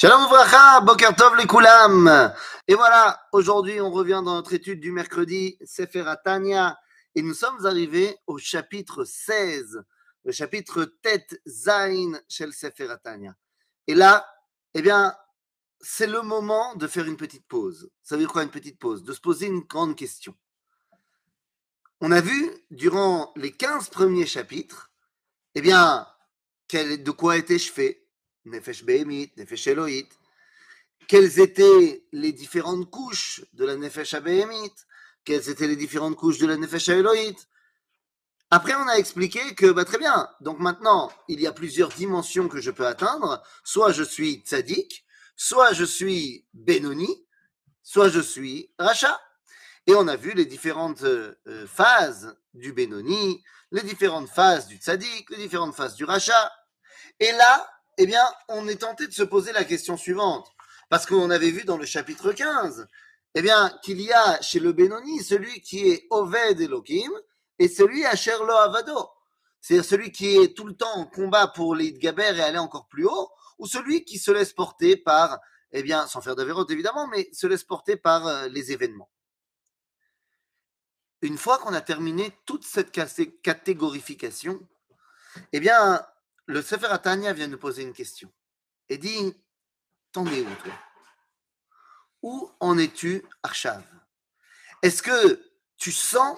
Shalom Vracha, Boker Tov les Koulam. Et voilà, aujourd'hui on revient dans notre étude du mercredi, Sefer Atania, et nous sommes arrivés au chapitre 16, le chapitre Tet Zain Shel Sefer Atania. Et là, eh bien, c'est le moment de faire une petite pause. Ça veut dire quoi une petite pause? De se poser une grande question. On a vu durant les 15 premiers chapitres, eh bien, de quoi était-je fait? Nefesh Behemit, Nefesh Elohit. Quelles étaient les différentes couches de la Nefesh Behemit Quelles étaient les différentes couches de la Nefesh Elohit? Après, on a expliqué que, bah, très bien, donc maintenant, il y a plusieurs dimensions que je peux atteindre. Soit je suis tzaddik, soit je suis Benoni, soit je suis Racha. Et on a vu les différentes euh, phases du Benoni, les différentes phases du tzaddik, les différentes phases du Racha. Et là, eh bien, on est tenté de se poser la question suivante. Parce qu'on avait vu dans le chapitre 15, eh bien, qu'il y a chez le Benoni celui qui est Oved Elohim et celui à Sherlo Avado. C'est-à-dire celui qui est tout le temps en combat pour les Gaber et aller encore plus haut, ou celui qui se laisse porter par, eh bien, sans faire d'avérote évidemment, mais se laisse porter par euh, les événements. Une fois qu'on a terminé toute cette catégorification, eh bien, le Sefer Atania vient nous poser une question. Et dit T'en es où, toi? Où en es-tu, Arshav? Est-ce que tu sens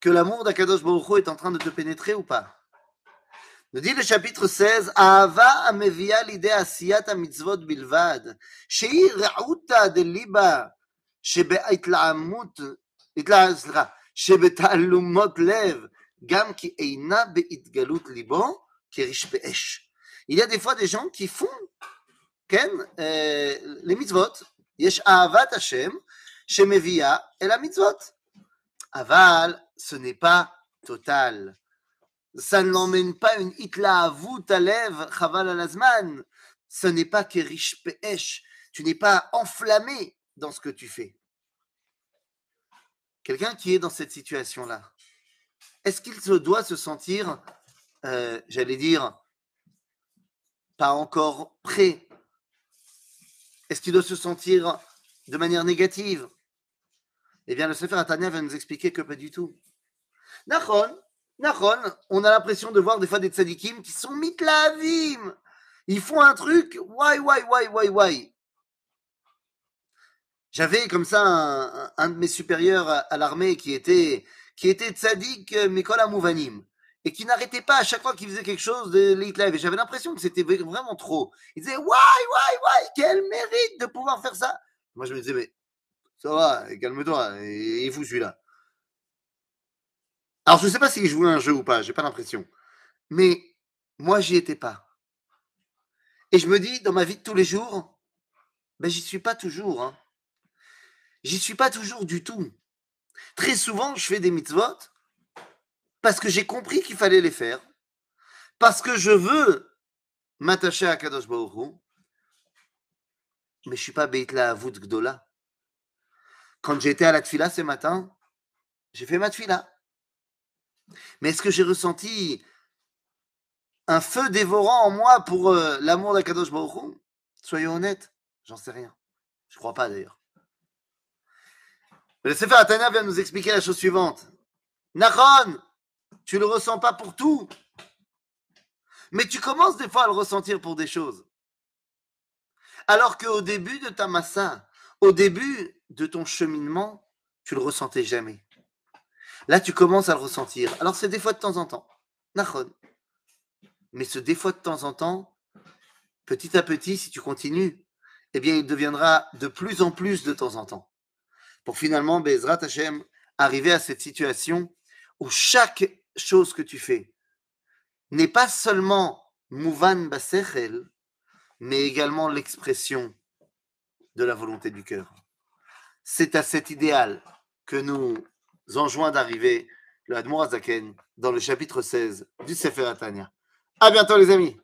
que l'amour d'Akadosh Baruch est en train de te pénétrer ou pas? Nous dit le chapitre 16, Ahava ameviya l'idée asiyat mitzvot bilvad, shei ra'uta de liba, shebe'itlaamut, sera, shebeta'alumot lev, il y a des fois des gens qui font euh, les mitzvot. Aval, ce n'est pas total. Ça ne l'emmène pas une itlaavut alev chaval alazman. Ce n'est pas kerish pe'esh. Tu n'es pas enflammé dans ce que tu fais. Quelqu'un qui est dans cette situation-là, est-ce qu'il se doit se sentir euh, j'allais dire, pas encore prêt? Est-ce qu'il doit se sentir de manière négative? Eh bien, le Sefer Atania va nous expliquer que pas du tout. Nachon, Nachon, on a l'impression de voir des fois des tzadikim qui sont mitlavim. Ils font un truc, why, why, why, why, why? J'avais comme ça un, de mes supérieurs à, l'armée qui était, qui était tzadik Mikola Mouvanim et qui n'arrêtait pas à chaque fois qu'il faisait quelque chose de Late Live. Et j'avais l'impression que c'était vraiment trop. Il disait, why, why, why, quel mérite de pouvoir faire ça? Moi, je me disais, mais ça va, calme-toi, il fou celui-là. Alors, je ne sais pas s'il jouait un jeu ou pas, j'ai pas l'impression. Mais moi, j'y étais pas. Et je me dis, dans ma vie de tous les jours, ben, j'y suis pas toujours. Hein. J'y suis pas toujours du tout. Très souvent, je fais des mitzvot parce que j'ai compris qu'il fallait les faire, parce que je veux m'attacher à Kadosh Baruch mais je suis pas Beitla Avut Gdola. Quand j'étais à la Tfila ce matin, j'ai fait ma Tfila. Mais est-ce que j'ai ressenti un feu dévorant en moi pour euh, l'amour d'Akadosh Baruch Soyons honnêtes, j'en sais rien. Je crois pas d'ailleurs. Le Sefer Atania vient nous expliquer la chose suivante. Nachon, tu le ressens pas pour tout. Mais tu commences des fois à le ressentir pour des choses. Alors qu'au début de ta massa, au début de ton cheminement, tu le ressentais jamais. Là, tu commences à le ressentir. Alors, c'est des fois de temps en temps. Nachon. Mais ce des fois de temps en temps, petit à petit, si tu continues, eh bien, il deviendra de plus en plus de temps en temps. Pour finalement, Bezrat Hashem, arriver à cette situation où chaque chose que tu fais n'est pas seulement Mouvan Basechel, mais également l'expression de la volonté du cœur. C'est à cet idéal que nous enjoint d'arriver le Admorazaken dans le chapitre 16 du Sefer Atania. À bientôt les amis